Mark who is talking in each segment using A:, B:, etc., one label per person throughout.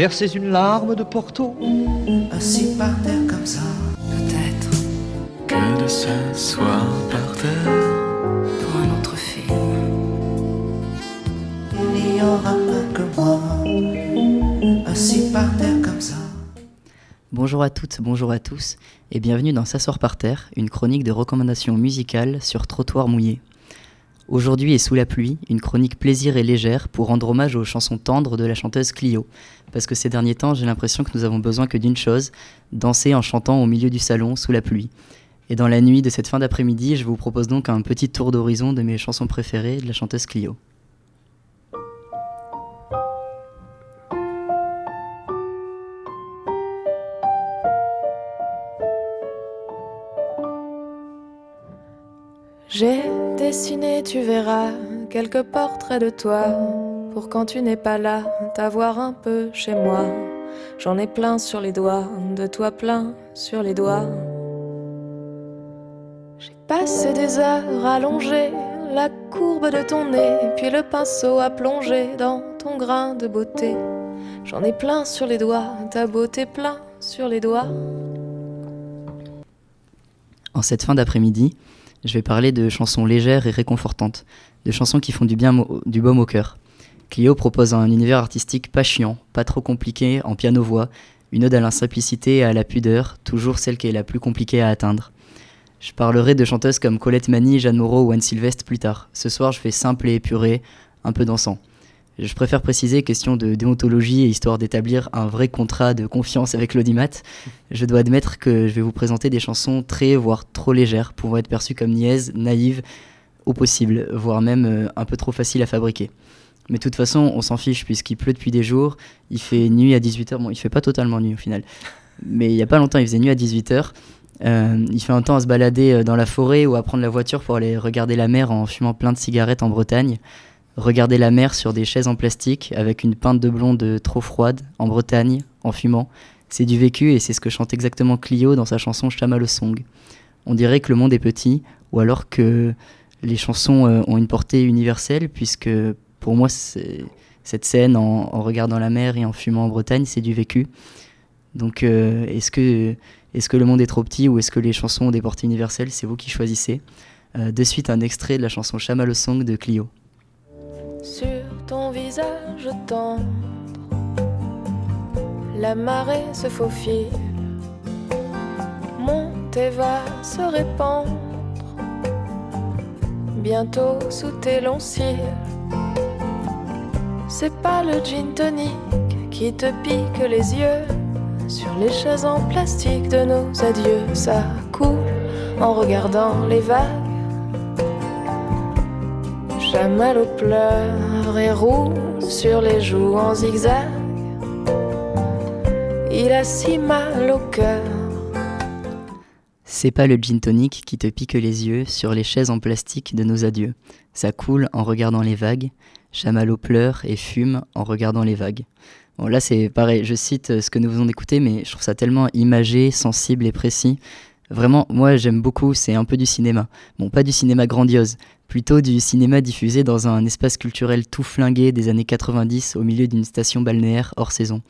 A: versez une larme de Porto.
B: Assis par terre comme ça.
C: Peut-être
D: que de s'asseoir par terre
C: pour un autre film.
B: Il n'y aura pas que moi. Assis par terre comme ça.
E: Bonjour à toutes, bonjour à tous, et bienvenue dans S'asseoir par terre, une chronique de recommandations musicales sur trottoir mouillé. Aujourd'hui et sous la pluie, une chronique plaisir et légère pour rendre hommage aux chansons tendres de la chanteuse Clio. Parce que ces derniers temps, j'ai l'impression que nous avons besoin que d'une chose, danser en chantant au milieu du salon sous la pluie. Et dans la nuit de cette fin d'après-midi, je vous propose donc un petit tour d'horizon de mes chansons préférées de la chanteuse Clio.
F: J'ai dessiné, tu verras, quelques portraits de toi, pour quand tu n'es pas là, t'avoir un peu chez moi. J'en ai plein sur les doigts, de toi plein sur les doigts. J'ai passé des heures à longer la courbe de ton nez, puis le pinceau à plonger dans ton grain de beauté. J'en ai plein sur les doigts, ta beauté plein sur les doigts.
E: En cette fin d'après-midi, je vais parler de chansons légères et réconfortantes, de chansons qui font du bien du baume au cœur. Clio propose un univers artistique pas chiant, pas trop compliqué, en piano-voix, une ode à la simplicité et à la pudeur, toujours celle qui est la plus compliquée à atteindre. Je parlerai de chanteuses comme Colette Mani, Jeanne Moreau ou Anne Sylvestre plus tard. Ce soir, je fais simple et épuré, un peu dansant. Je préfère préciser, question de déontologie et histoire d'établir un vrai contrat de confiance avec l'audimat, je dois admettre que je vais vous présenter des chansons très, voire trop légères, pouvant être perçues comme niaises, naïves, au possible, voire même euh, un peu trop faciles à fabriquer. Mais de toute façon, on s'en fiche puisqu'il pleut depuis des jours, il fait nuit à 18h, bon, il fait pas totalement nuit au final, mais il y a pas longtemps, il faisait nuit à 18h. Euh, il fait un temps à se balader euh, dans la forêt ou à prendre la voiture pour aller regarder la mer en fumant plein de cigarettes en Bretagne regarder la mer sur des chaises en plastique avec une pinte de blonde trop froide en Bretagne en fumant. C'est du vécu et c'est ce que chante exactement Clio dans sa chanson Chamallow Song. On dirait que le monde est petit ou alors que les chansons euh, ont une portée universelle puisque pour moi cette scène en, regardant la mer et en fumant en Bretagne c'est du vécu. Donc euh, est-ce que, est que le monde est trop petit ou est-ce que les chansons ont des portées universelles? C'est vous qui choisissez. Euh, de suite un extrait de la chanson Chamallow Song de Clio
F: sur ton visage tendre. La marée se faufile, monte et va se répandre. Bientôt sous tes longs cils, c'est pas le gin tonic qui te pique les yeux. Sur les chaises en plastique de nos adieux, ça coule en regardant les vagues Chamallow pleure et roule sur les joues en zigzag. Il a si mal au cœur.
E: C'est pas le gin tonic qui te pique les yeux sur les chaises en plastique de nos adieux. Ça coule en regardant les vagues. Chamallow pleure et fume en regardant les vagues. Bon, là, c'est pareil, je cite ce que nous venons d'écouter, mais je trouve ça tellement imagé, sensible et précis. Vraiment, moi, j'aime beaucoup, c'est un peu du cinéma. Bon, pas du cinéma grandiose, plutôt du cinéma diffusé dans un espace culturel tout flingué des années 90 au milieu d'une station balnéaire hors saison.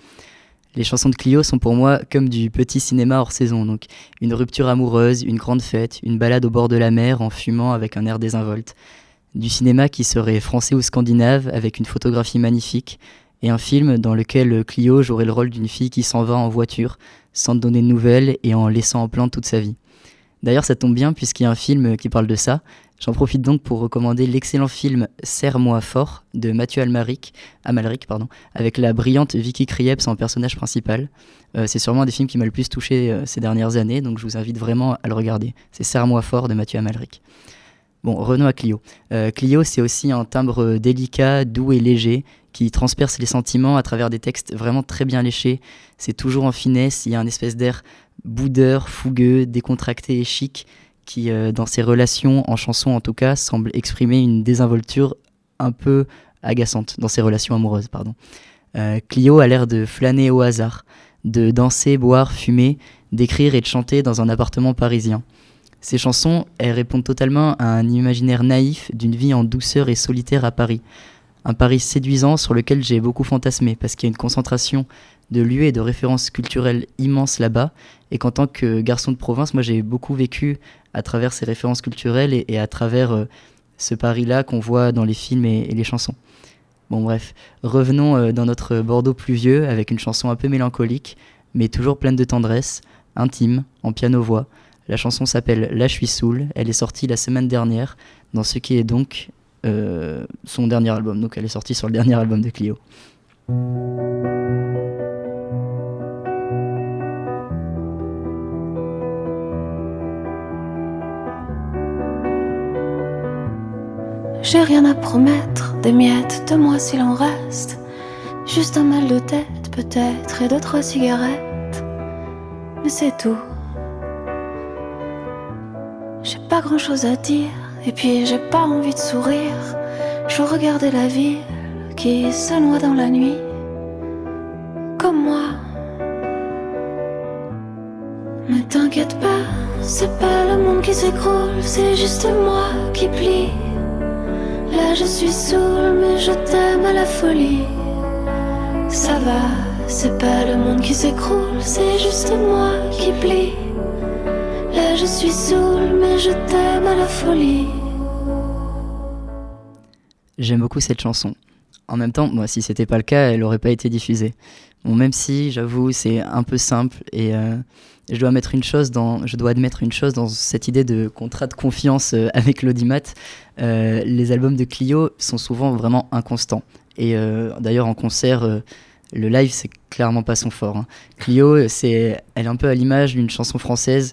E: Les chansons de Clio sont pour moi comme du petit cinéma hors saison, donc une rupture amoureuse, une grande fête, une balade au bord de la mer en fumant avec un air désinvolte. Du cinéma qui serait français ou scandinave avec une photographie magnifique, et un film dans lequel Clio jouerait le rôle d'une fille qui s'en va en voiture sans donner de nouvelles et en laissant en plan toute sa vie. D'ailleurs, ça tombe bien puisqu'il y a un film qui parle de ça. J'en profite donc pour recommander l'excellent film Serre-moi fort de Mathieu Almaric, Amalric, avec la brillante Vicky Krieps en personnage principal. Euh, c'est sûrement un des films qui m'a le plus touché euh, ces dernières années, donc je vous invite vraiment à le regarder. C'est Serre-moi fort de Mathieu Amalric. Bon, revenons à Clio. Euh, Clio, c'est aussi un timbre délicat, doux et léger, qui transperce les sentiments à travers des textes vraiment très bien léchés. C'est toujours en finesse, il y a un espèce d'air boudeur, fougueux, décontracté et chic, qui, euh, dans ses relations, en chanson en tout cas, semble exprimer une désinvolture un peu agaçante, dans ses relations amoureuses, pardon. Euh, Clio a l'air de flâner au hasard, de danser, boire, fumer, d'écrire et de chanter dans un appartement parisien. Ces chansons, elles répondent totalement à un imaginaire naïf d'une vie en douceur et solitaire à Paris. Un Paris séduisant sur lequel j'ai beaucoup fantasmé, parce qu'il y a une concentration de lieux et de références culturelles immenses là-bas, et qu'en tant que garçon de province, moi j'ai beaucoup vécu à travers ces références culturelles et, à travers euh, ce Paris-là qu'on voit dans les films et, les chansons. Bon bref, revenons euh, dans notre Bordeaux pluvieux avec une chanson un peu mélancolique, mais toujours pleine de tendresse, intime, en piano-voix. La chanson s'appelle je suis saoul, elle est sortie la semaine dernière dans ce qui est donc euh, son dernier album, donc elle est sortie sur le dernier album de Clio.
F: J'ai rien à promettre, des miettes de moi s'il en reste. Juste un mal de tête, peut-être, et deux, trois cigarettes. Mais c'est tout. J'ai pas grand chose à dire, et puis j'ai pas envie de sourire. Je regarder la ville qui se noie dans la nuit, comme moi. Mais t'inquiète pas, c'est pas le monde qui s'écroule, c'est juste moi qui plie. Là je suis saoul, mais je t'aime à la folie. Ça va, c'est pas le monde qui s'écroule, c'est juste moi qui plie. Là je suis saoul, mais je t'aime à la folie.
E: J'aime beaucoup cette chanson. En même temps, moi, si c'était pas le cas, elle aurait pas été diffusée. Bon, même si, j'avoue, c'est un peu simple et euh, je dois mettre une chose dans, admettre une chose dans cette idée de contrat de confiance euh, avec l'audimat. Euh, les albums de Clio sont souvent vraiment inconstants. Et d'ailleurs, en concert, le live, c'est clairement pas son fort. Hein. Clio, c'est, elle est un peu à l'image d'une chanson française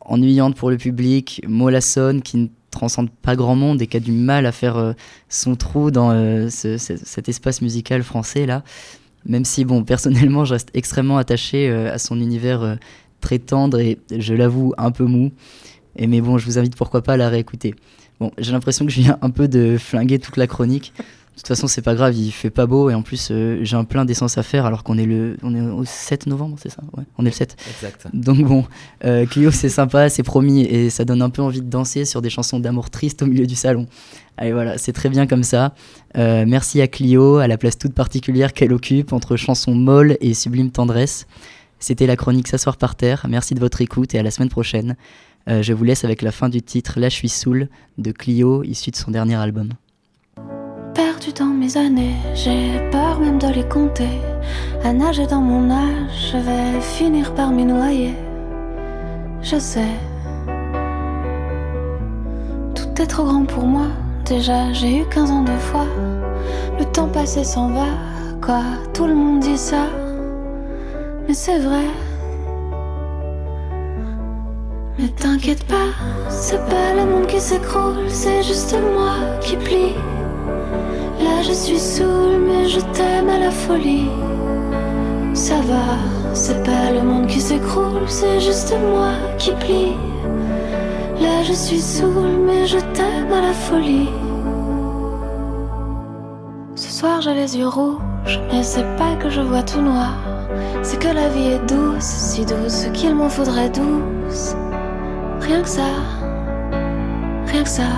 E: ennuyante pour le public, mollassonne, qui ne transcende pas grand monde et qui a du mal à faire euh, son trou dans euh, cet espace musical français là. Même si, bon, personnellement, je reste extrêmement attaché euh, à son univers très tendre et, je l'avoue, un peu mou. Et mais bon, je vous invite pourquoi pas à la réécouter. Bon, j'ai l'impression que je viens un peu de flinguer toute la chronique. De toute façon, c'est pas grave, il fait pas beau et en plus, euh, j'ai un plein d'essence à faire alors qu'on est le on est au 7 novembre, c'est ça? Ouais, on est le 7.
G: Exact.
E: Donc bon, euh, Clio, c'est sympa, c'est promis et ça donne un peu envie de danser sur des chansons d'amour triste au milieu du salon. Allez, voilà, c'est très bien comme ça. Euh, merci à Clio, à la place toute particulière qu'elle occupe entre chansons molles et sublime tendresse. C'était la chronique S'asseoir par terre. Merci de votre écoute et à la semaine prochaine. je vous laisse avec la fin du titre Là je suis saoul de Clio, issu de son dernier album
F: dans mes années, j'ai peur même de les compter. À nager dans mon âge, je vais finir par m'y noyer. Je sais, tout est trop grand pour moi. Déjà, j'ai eu 15 ans de fois. Le temps passé s'en va, quoi, tout le monde dit ça? Mais c'est vrai. Mais t'inquiète pas, c'est pas le monde qui s'écroule, c'est juste moi qui plie. Là je suis saoul, mais je t'aime à la folie. Ça va, c'est pas le monde qui s'écroule, c'est juste moi qui plie. Là je suis saoul, mais je t'aime à la folie. Ce soir j'ai les yeux rouges, mais c'est pas que je vois tout noir. C'est que la vie est douce, si douce qu'il m'en faudrait douce. Rien que ça, rien que ça.